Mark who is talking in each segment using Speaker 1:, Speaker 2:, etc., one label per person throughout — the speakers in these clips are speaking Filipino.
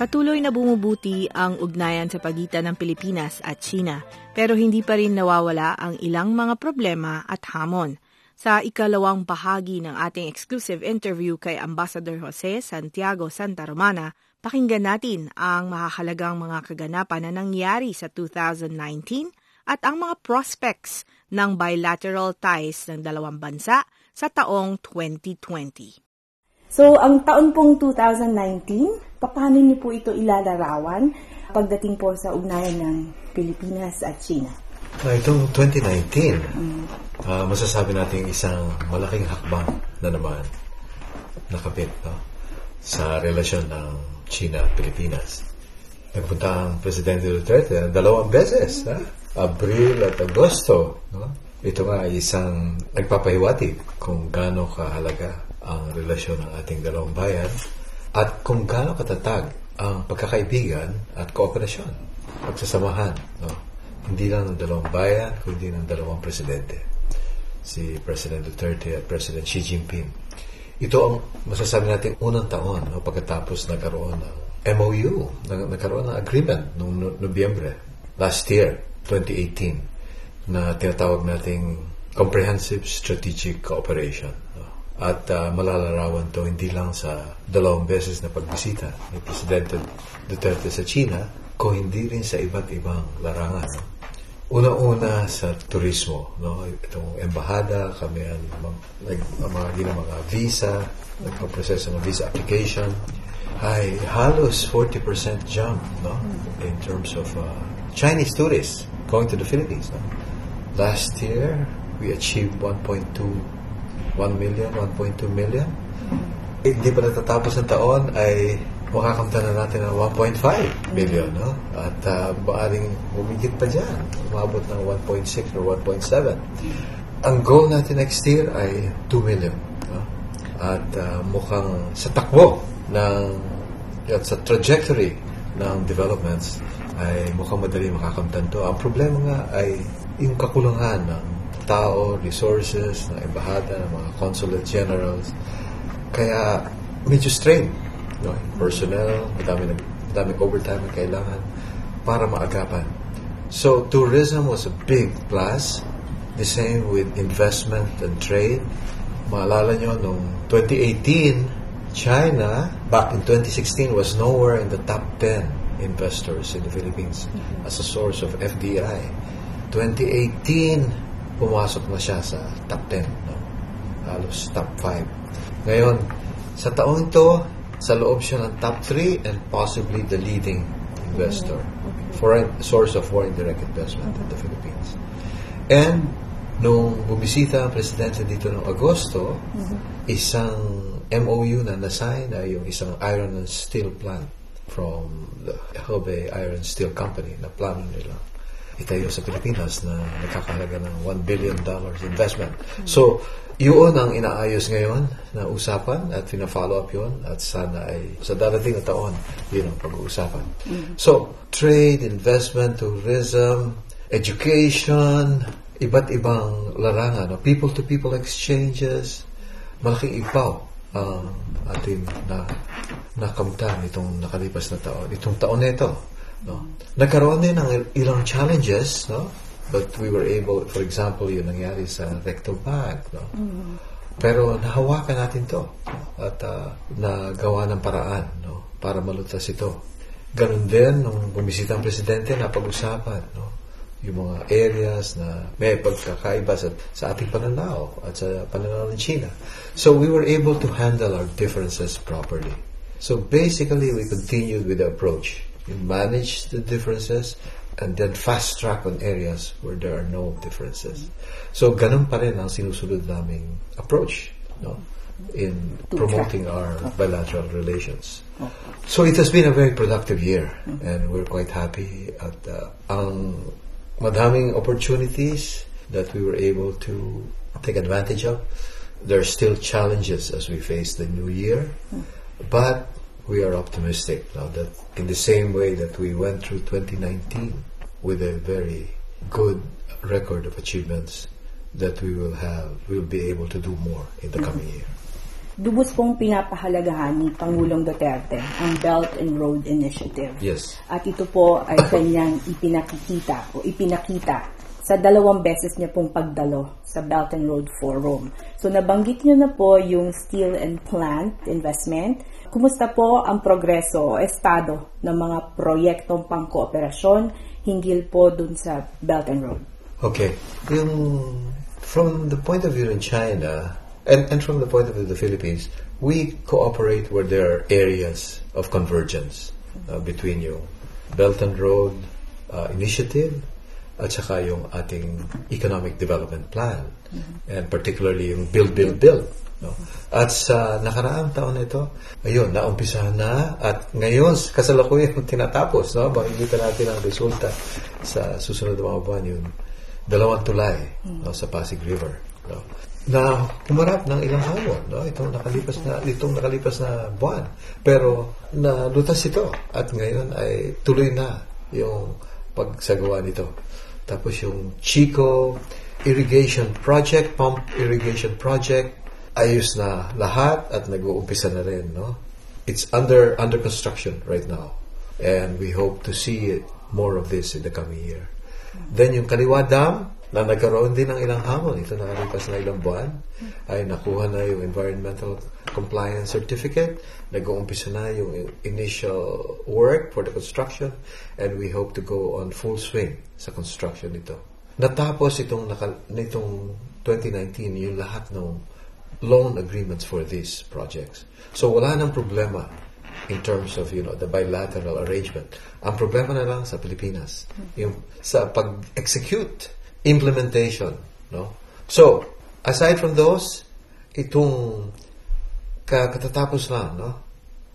Speaker 1: Patuloy na bumubuti ang ugnayan sa pagitan ng Pilipinas at China, pero hindi pa rin nawawala ang ilang mga problema at hamon. Sa ikalawang bahagi ng ating exclusive interview kay Ambassador Jose Santiago Santa Romana, pakinggan natin ang mahahalagang mga kaganapan na nangyari sa 2019 at ang mga prospects ng bilateral ties ng dalawang bansa sa taong 2020. So, ang taon pong 2019, paano niyo po ito ilalarawan pagdating po sa ugnayan ng Pilipinas at China?
Speaker 2: Uh, itong 2019, mm. uh, masasabi natin isang malaking hakbang na naman nakapit no, sa relasyon ng China at Pilipinas. Nagpunta ang Presidente Duterte dalawang beses, ha? Abril at Agosto. No? Ito nga ay isang nagpapahiwatig kung gaano kahalaga ang relasyon ng ating dalawang bayan at kung gaano katatag ang pagkakaibigan at kooperasyon, pagsasamahan, no? hindi lang ng dalawang bayan, kundi ng dalawang presidente, si President Duterte at President Xi Jinping. Ito ang masasabi natin unang taon no, pagkatapos nagkaroon ng MOU, nagkaroon ng agreement noong Nobyembre last year, 2018, na tinatawag nating Comprehensive Strategic Cooperation. At uh, malalarawan to hindi lang sa dalawang beses na pagbisita ni Presidente Duterte sa China, kung hindi rin sa iba't ibang larangan. Una-una sa turismo, no? itong embahada, kami ang mga, mga visa, nagpaproseso ng visa application, ay halos 40% jump no? in terms of uh, Chinese tourists going to the Philippines. No? Last year, we achieved 1.2 1 million, 1.2 million. Eh, hindi pa natatapos ng taon ay makakamta na natin ng 1.5 million, no? At uh, maaring humigit pa dyan. Umabot ng 1.6 or 1.7. Ang goal natin next year ay 2 million. No? At uh, mukhang sa takbo ng at sa trajectory ng developments ay mukhang madali makakamtan to. Ang problema nga ay yung kakulangan ng tao, resources, ng embahada, ng mga consulate generals. Kaya medyo strain. No? Personnel, madami, madami overtime na kailangan para maagapan. So tourism was a big plus. The same with investment and trade. Maalala nyo, noong 2018, China, back in 2016, was nowhere in the top 10 investors in the Philippines mm-hmm. as a source of FDI. 2018, pumasok na siya sa top 10. No? Halos top 5. Ngayon, sa taong ito, sa loob siya ng top 3 and possibly the leading investor. Foreign source of foreign direct investment in the Philippines. And nung bumisita ang presidente dito noong Agosto, isang MOU na nasign ay yung isang iron and steel plant from the Hebei Iron Steel Company na plano nila itayo sa Pilipinas na nakakahalaga ng 1 billion dollars investment. So, yun ang inaayos ngayon na usapan at pina-follow up yun at sana ay sa darating na taon, yun ang pag-uusapan. Mm-hmm. So, trade, investment, tourism, education, iba't ibang larangan, no? people-to-people exchanges, malaking ipaw ang ating na nakamtan itong nakalipas na taon. Itong taon na ito, No? Nagkaroon din ng ilang challenges, no? But we were able, for example, yung nangyari sa rectal bag, no? Mm-hmm. Pero nahawakan natin to at uh, nagawa ng paraan no? para malutas ito. Ganun din, nung bumisita ang presidente, napag-usapan no? yung mga areas na may pagkakaiba sa, sa ating pananaw at sa pananaw ng China. So we were able to handle our differences properly. So basically, we continued with the approach You manage the differences and then fast track on areas where there are no differences. So, ganun pa rin ang sinusunod naming approach. No? in promoting our bilateral relations. So it has been a very productive year and we're quite happy at uh, ang madaming opportunities that we were able to take advantage of. There are still challenges as we face the new year, but we are optimistic now that in the same way that we went through 2019 with a very good record of achievements that we will have, we'll be able to do more in the coming year. Mm-hmm.
Speaker 3: Dubos pong pinapahalagahan ni Pangulong Duterte ang Belt and Road Initiative.
Speaker 2: Yes.
Speaker 3: At ito po ay kanyang ipinakikita o ipinakita sa dalawang beses niya pong pagdalo sa Belt and Road Forum. So nabanggit niyo na po yung steel and plant investment. Kumusta po ang progreso o estado ng mga proyektong pangkooperasyon hinggil po dun sa Belt and Road?
Speaker 2: Okay. Yung, from the point of view in China, and, and from the point of view of the Philippines, we cooperate where there are areas of convergence uh, between yung Belt and Road uh, Initiative at saka yung ating Economic Development Plan and particularly yung Build, Build, Build. No? At sa nakaraang taon na ito, ayun, naumpisahan na at ngayon, kasalukuyan tinatapos, no? Makikita natin ang resulta sa susunod na mga buwan yung dalawang tulay no, sa Pasig River. No? Na humarap ng ilang hamon, no? Itong nakalipas na itong nakalipas na buwan. Pero nalutas ito at ngayon ay tuloy na yung pagsagawa nito. Tapos yung Chico Irrigation Project, Pump Irrigation Project, ayos na lahat at nag-uumpisa na rin, no? It's under under construction right now. And we hope to see more of this in the coming year. Then yung Kaliwa Dam, na nagkaroon din ng ilang hamon, ito nakalipas na ilang buwan, ay nakuha na yung Environmental Compliance Certificate, nag-uumpisa na yung initial work for the construction, and we hope to go on full swing sa construction nito. Natapos itong, naka, nitong 2019 yung lahat ng loan agreements for these projects. So wala nang problema in terms of you know the bilateral arrangement. Ang problema na lang sa Pilipinas, yung sa pag-execute, implementation, no? So, aside from those, itong ka- katatapos lang, no?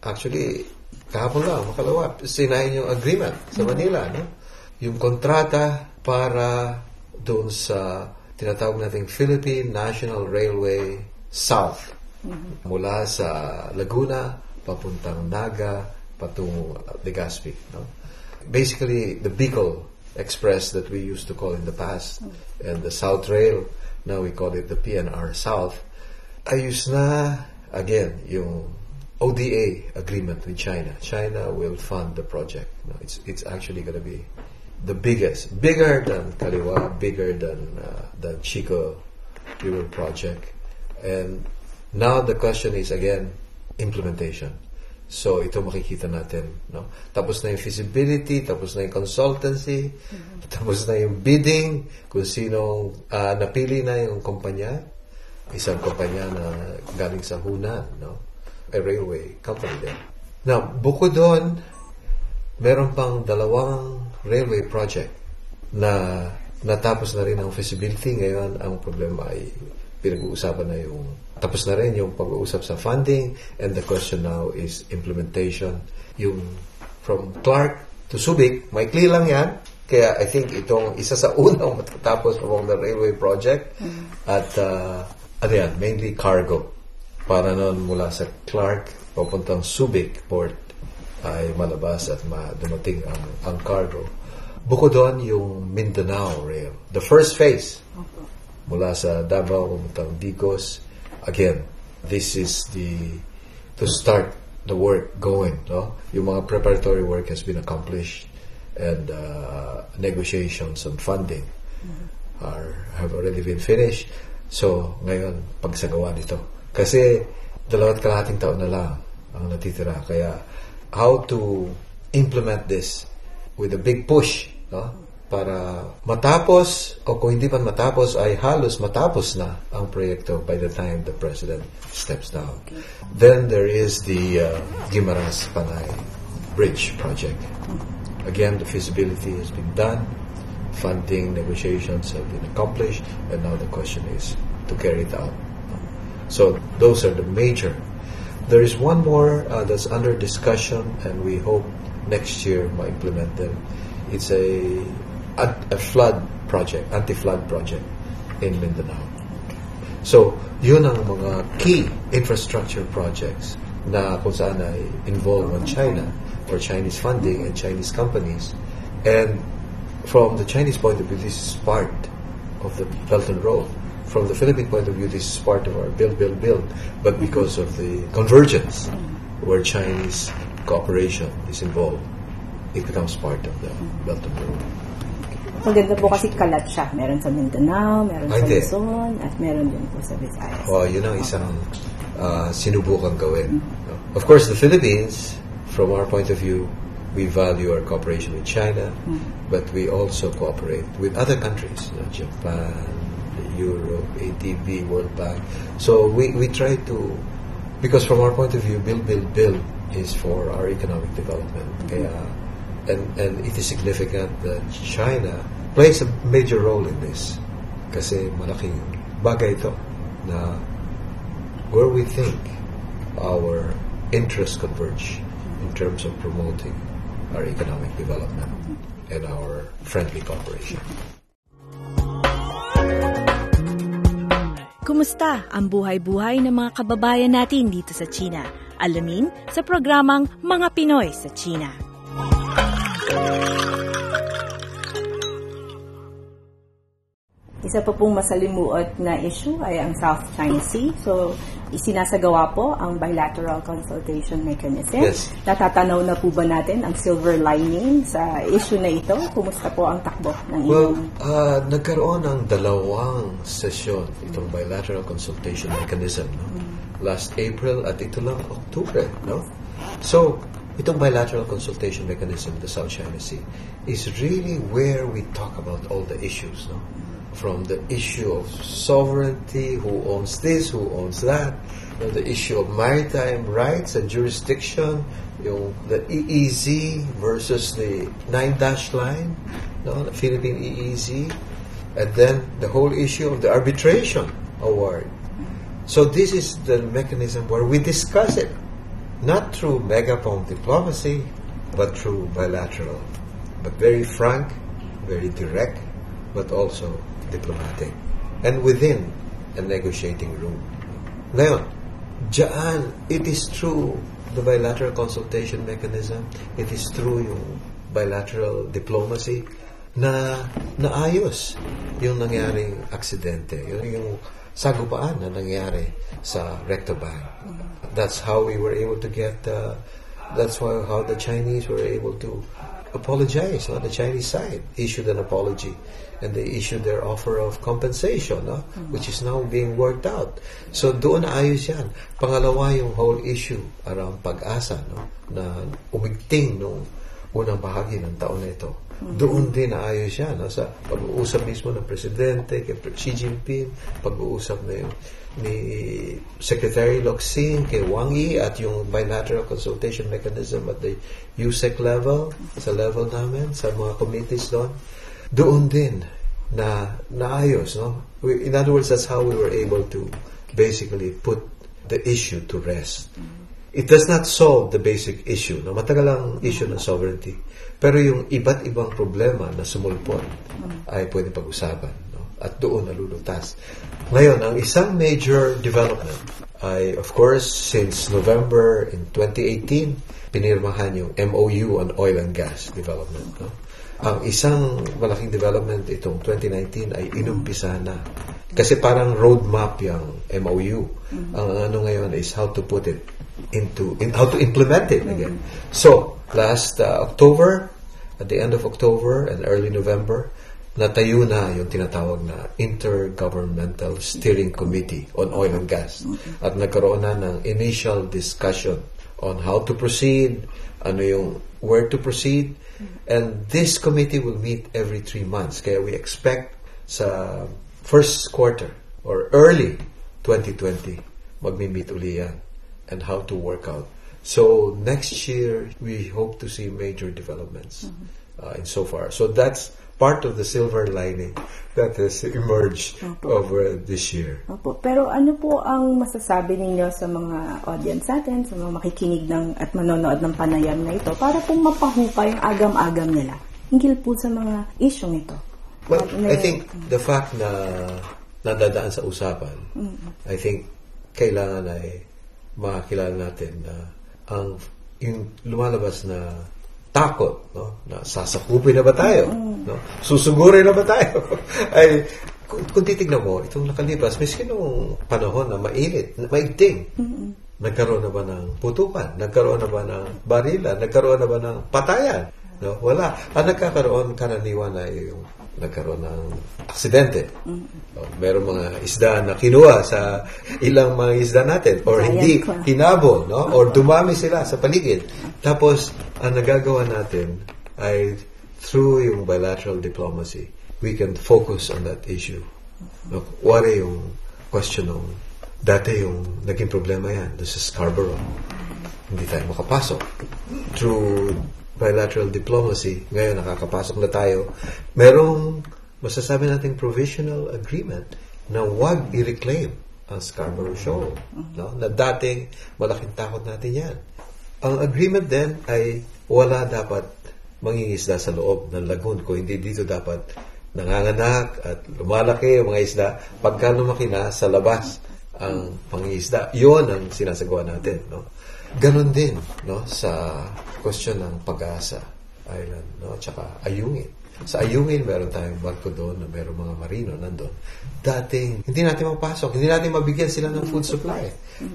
Speaker 2: Actually, kahapon lang, makalawa, sinayin yung agreement sa Manila, no? Yung kontrata para doon sa tinatawag nating Philippine National Railway South. Mula sa Laguna, papuntang Naga, patungo Legazpi. No? Basically, the Bicol Express that we used to call in the past, and the South Rail, now we call it the PNR South, ayos na, again, yung ODA agreement with China. China will fund the project. No, it's, it's actually going to be the biggest, bigger than Kaliwa, bigger than, uh, than Chico River project. And now the question is again, implementation. So ito makikita natin, no? Tapos na yung feasibility, tapos na yung consultancy, tapos na yung bidding, kung sino ah, napili na yung kumpanya, isang kumpanya na galing sa Hunan, no? A railway company din. Now, bukod doon, meron pang dalawang railway project na natapos na rin ang feasibility. Ngayon, ang problema ay pinag-uusapan na yung tapos na rin yung pag-uusap sa funding and the question now is implementation. Yung from Clark to Subic, maikli lang yan. Kaya I think itong isa sa unang matatapos among the railway project at uh, ano yan, mainly cargo. Para noon mula sa Clark papuntang Subic port ay malabas at ma- dumating ang, ang cargo. Bukod doon yung Mindanao Rail. The first phase mula sa Davao papuntang Digos. Again, this is the to start the work going. No, yung mga preparatory work has been accomplished, and uh, negotiations on funding are have already been finished. So ngayon pagsagawa nito kasi dalawat kalahating taon na lang ang natitira. Kaya how to implement this with a big push, no? Para matapos o kung hindi matapos ay halos matapos na ang proyekto by the time the president steps down. Then there is the uh, Guimaras Panay Bridge project. Again, the feasibility has been done, funding negotiations have been accomplished, and now the question is to carry it out. So those are the major. There is one more uh, that's under discussion, and we hope next year ma-implement them. It's a, a, flood project, anti-flood project in Mindanao. So, yun ang mga key infrastructure projects na kung saan ay involved on China or Chinese funding and Chinese companies. And from the Chinese point of view, this is part of the Belt and Road. From the Philippine point of view, this is part of our build, build, build. But because of the convergence where Chinese cooperation is involved, it becomes part of the Belt and Road.
Speaker 3: Maganda po kasi kalat siya. Meron sa Mindanao, meron sa
Speaker 2: Ay, hindi.
Speaker 3: Luzon, at meron din po sa Visayas.
Speaker 2: Oh, yun ang isang uh, sinubukan gawin. No? Of course, the Philippines, from our point of view, we value our cooperation with China, but we also cooperate with other countries, you know, Japan, Europe, ATB, World Bank. So we, we try to, because from our point of view, build, build, build is for our economic development. Kaya, and, and it is significant that China plays a major role in this. Kasi malaking bagay ito na where we think our interests converge in terms of promoting our economic development and our friendly cooperation.
Speaker 1: Kumusta ang buhay-buhay ng mga kababayan natin dito sa China? Alamin sa programang Mga Pinoy sa China.
Speaker 3: Isa pa pong masalimuot na issue ay ang South China Sea. So, isinasagawa po ang bilateral consultation mechanism.
Speaker 2: Yes.
Speaker 3: Natatanaw na po ba natin ang silver lining sa issue na ito? Kumusta po ang takbo ng
Speaker 2: Well, uh, nagkaroon ng dalawang sesyon itong bilateral consultation mechanism no? last April at ito lang October. No? So, itong bilateral consultation mechanism, the South China Sea, is really where we talk about all the issues. No? From the issue of sovereignty, who owns this, who owns that, you know, the issue of maritime rights and jurisdiction, yung the EEZ versus the nine dash line, the Philippine EEZ, and then the whole issue of the arbitration award. So this is the mechanism where we discuss it, not through megaphone diplomacy, but through bilateral, but very frank, very direct, but also diplomatic, and within a negotiating room. Ngayon, Diyan, it is true the bilateral consultation mechanism, it is true yung bilateral diplomacy na naayos yung nangyaring aksidente, yung, yung sagupaan na nangyari sa Recto Bank. That's how we were able to get, uh, that's why how the Chinese were able to apologize. No? The Chinese side issued an apology and they issued their offer of compensation, no? which is now being worked out. So doon ayos yan. Pangalawa yung whole issue around pag-asa no? na umigting nung unang bahagi ng taon na ito. Doon din naayos yan. No? Sa pag-uusap mismo ng Presidente, kay Xi Jinping, pag-uusap na yung ni Secretary Locsin kay Wang Yi at yung bilateral consultation mechanism at the USEC level, sa level namin, sa mga committees doon, doon din na naayos. No? In other words, that's how we were able to basically put the issue to rest. It does not solve the basic issue. No? Matagal ang issue ng sovereignty. Pero yung iba't ibang problema na sumulpot ay pwede pag-usapan. No? At doon nalulutas. Ngayon, ang isang major development ay, of course, since November in 2018, pinirmahan yung MOU on oil and gas development. No? Ang isang malaking development itong 2019 ay inumpisa na. Kasi parang roadmap yung MOU. Ang ano ngayon is how to put it into, in, how to implement it again. So, last uh, October, at the end of October and early November, natayo na yung tinatawag na Intergovernmental Steering Committee on Oil and Gas. At nagkaroon na ng initial discussion on how to proceed, ano yung where to proceed. And this committee will meet every three months. Kaya we expect sa first quarter or early 2020, magmi-meet uli yan and how to work out. So next year, we hope to see major developments uh, in so far. So that's part of the silver lining that has emerged over this year.
Speaker 3: Opo. Pero ano po ang masasabi ninyo sa mga audience natin, sa mga makikinig ng at manonood ng panayam na ito para pong mapahukay ang agam-agam nila hinggil po sa mga isyong ito? Na-
Speaker 2: I think the fact na nadadaan sa usapan, I think kailangan ay makakilala natin na ang yung lumalabas na takot, no? Na sasakupin na ba tayo? No? Susugurin na ba tayo? ay kung, kung titignan mo, itong nakalipas, miski nung panahon na mainit, na maigting, nagkaroon na ba ng putukan? Nagkaroon na ba ng barila? Nagkaroon na ba ng patayan? No? Wala. Ang nagkakaroon karaniwan ay yung nagkaroon ng aksidente. O, meron mga isda na kinuha sa ilang mga isda natin or
Speaker 3: Giant
Speaker 2: hindi
Speaker 3: crab.
Speaker 2: hinabol, no? Or dumami sila sa paligid. Tapos, ang nagagawa natin ay through yung bilateral diplomacy, we can focus on that issue. No? Wala yung question ng dati yung naging problema yan, this is Scarborough. Hindi tayo makapasok. Through bilateral diplomacy, ngayon nakakapasok na tayo, merong masasabi nating provisional agreement na wag i-reclaim ang Scarborough Shoal. No? Na dating malaking takot natin yan. Ang agreement din ay wala dapat mangingisda sa loob ng lagoon kung hindi dito dapat nanganganak at lumalaki ang mga isda pagka lumaki na sa labas ang pangingisda. Yun ang sinasagawa natin. No? Ganon din no, sa question ng pag-asa island, no? Tsaka Ayungin. Sa Ayungin, meron tayong barko doon na meron mga marino nandun. Dating, hindi natin mapasok, hindi natin mabigyan sila ng food supply.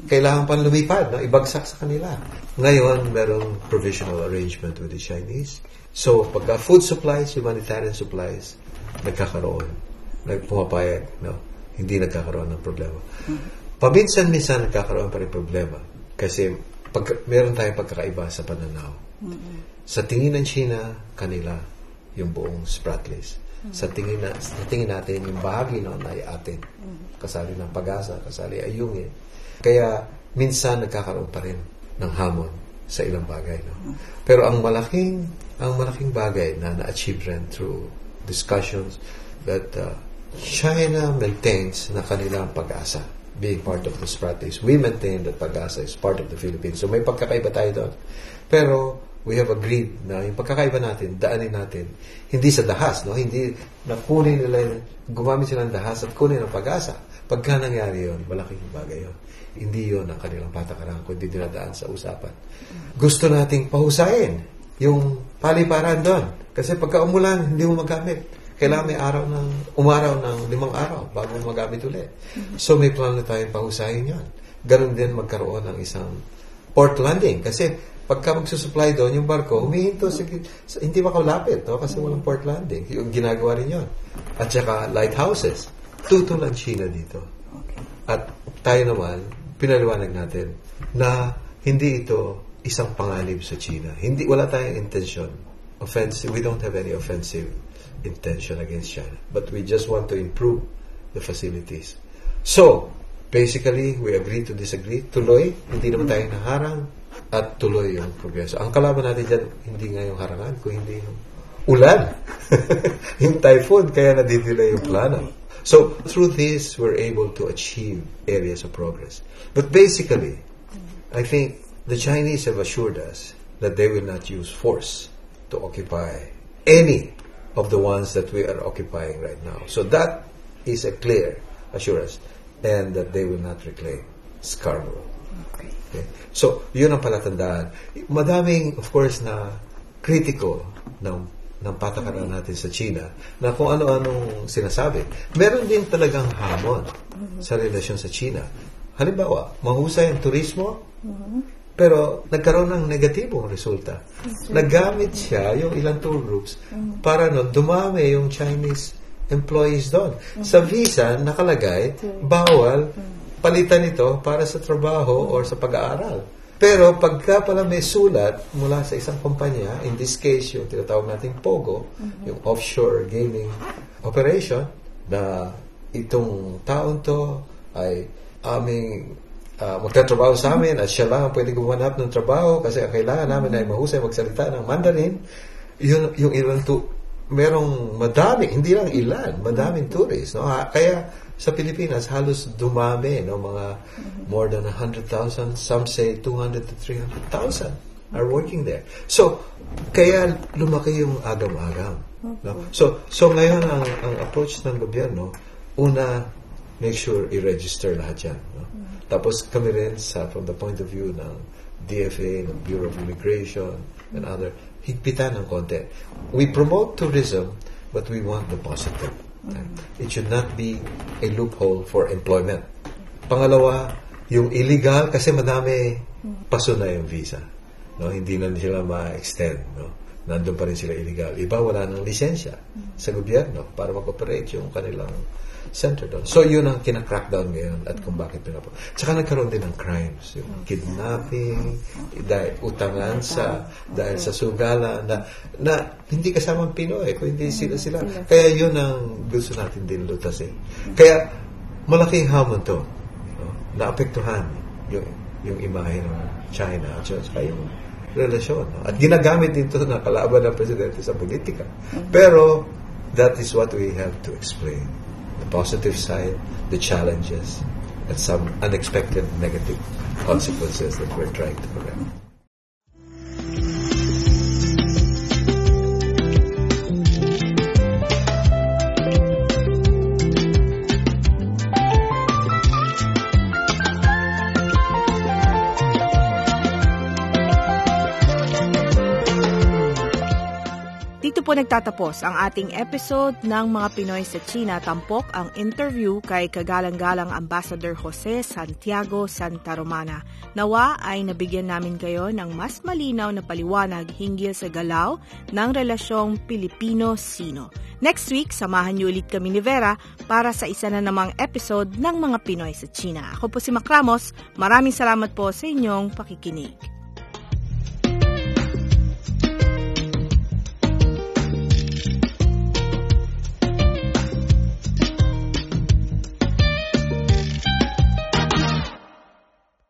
Speaker 2: Kailangan pa lumipad, no? ibagsak sa kanila. Ngayon, merong provisional arrangement with the Chinese. So, pagka food supplies, humanitarian supplies, nagkakaroon. Nagpumapayag, no? Hindi nagkakaroon ng problema. Paminsan-minsan nagkakaroon pa rin problema. Kasi pag, meron tayong pagkakaiba sa pananaw. Sa tingin ng China, kanila yung buong Spratlys. Sa tingin na sa tingin natin yung bahagi noon ay atin. Kasali ng pag-asa, kasali ayungin. Kaya minsan nagkakaroon pa rin ng hamon sa ilang bagay. No? Pero ang malaking ang malaking bagay na na-achieve rin through discussions that uh, China maintains na kanilang pag-asa being part of the Spratlys. We maintain that pag-asa is part of the Philippines. So may pagkakaiba tayo doon. Pero we have agreed na yung pagkakaiba natin, daanin natin, hindi sa dahas, no? Hindi na kunin nila, gumamit sila ng dahas at kunin ang pag-asa. Pagka nangyari yun, malaking bagay yun. Hindi yun ang kanilang patakaran, kundi dinadaan sa usapan. Gusto nating pahusayin yung paliparan doon. Kasi pagka umulan, hindi mo magamit. Kailangan may araw ng, umaraw ng limang araw bago magamit ulit. So may plano tayong pahusayin yan. Ganon din magkaroon ng isang port landing. Kasi pagka magsusupply doon, yung barko, humihinto sa, sa- hindi makalapit, no? kasi walang port landing. Yung ginagawa rin yun. At saka lighthouses. Tutol ang China dito. At tayo naman, pinaliwanag natin na hindi ito isang panganib sa China. Hindi, wala tayong intention. Offensive, we don't have any offensive intention against China. But we just want to improve the facilities. So, basically, we agree to disagree. Tuloy, hindi naman tayo naharang at tuloy yung progreso. Ang kalaban natin dyan, hindi nga yung harangan, kung hindi yung ulan. yung typhoon, kaya nadidelay yung plano. So, through this, we're able to achieve areas of progress. But basically, I think the Chinese have assured us that they will not use force to occupy any of the ones that we are occupying right now. So that is a clear assurance and that they will not reclaim Scarborough.
Speaker 3: Okay.
Speaker 2: Okay? So, yun ang palatandaan. Madaming, of course, na kritiko ng ng patakaran natin sa China na kung ano-anong sinasabi. Meron din talagang hamon sa relasyon sa China. Halimbawa, mahusay ang turismo, pero nagkaroon ng negatibong resulta. Nagamit siya yung ilang tour groups para no, dumami yung Chinese employees doon. Sa visa, nakalagay, bawal palitan ito para sa trabaho or sa pag-aaral. Pero pagka pala may sulat mula sa isang kumpanya, in this case yung tinatawag nating POGO, yung offshore gaming operation, na itong taon to ay aming uh, magtatrabaho sa amin at siya lang ang pwede gumanap ng trabaho kasi ang kailangan namin ay mahusay magsalita ng Mandarin, yun, yung ilang tu- merong madami, hindi lang ilan, madaming tourists. No? Ha- Kaya sa Pilipinas, halos dumami, no? mga more than 100,000, some say 200 to 300,000 are working there. So, kaya lumaki yung agam-agam. No? So, so ngayon ang, ang approach ng gobyerno, una, make sure i-register lahat yan. No? Tapos kami rin sa from the point of view ng DFA, ng Bureau of Immigration, and other, higpitan ng konti. We promote tourism, but we want the positive. It should not be a loophole for employment. Pangalawa, yung illegal, kasi madami paso na yung visa. No, hindi na sila ma-extend. No? Nandun pa rin sila illegal. Iba wala ng lisensya sa gobyerno para mag-operate yung kanilang center doon. So, yun ang kinakrakdown ngayon at kung bakit pinapo. Tsaka nagkaroon din ng crimes. Yung kidnapping, dahil utangan sa, dahil sa sugala na, na hindi kasama ang Pinoy, kung hindi sila sila. Kaya yun ang gusto natin din lutasin. Kaya, malaking hamon to. No? Naapektuhan yung, yung imahe ng China at saka yung relasyon. At ginagamit din ito na kalaban ng presidente sa politika. Pero, that is what we have to explain. The positive side, the challenges, and some unexpected negative consequences that we're trying to correct.
Speaker 1: Dito po nagtatapos ang ating episode ng mga Pinoy sa China. Tampok ang interview kay kagalang-galang Ambassador Jose Santiago Santa Romana. Nawa ay nabigyan namin kayo ng mas malinaw na paliwanag hinggil sa galaw ng relasyong Pilipino-Sino. Next week, samahan niyo ulit kami ni Vera para sa isa na namang episode ng mga Pinoy sa China. Ako po si Mac Ramos. Maraming salamat po sa inyong pakikinig.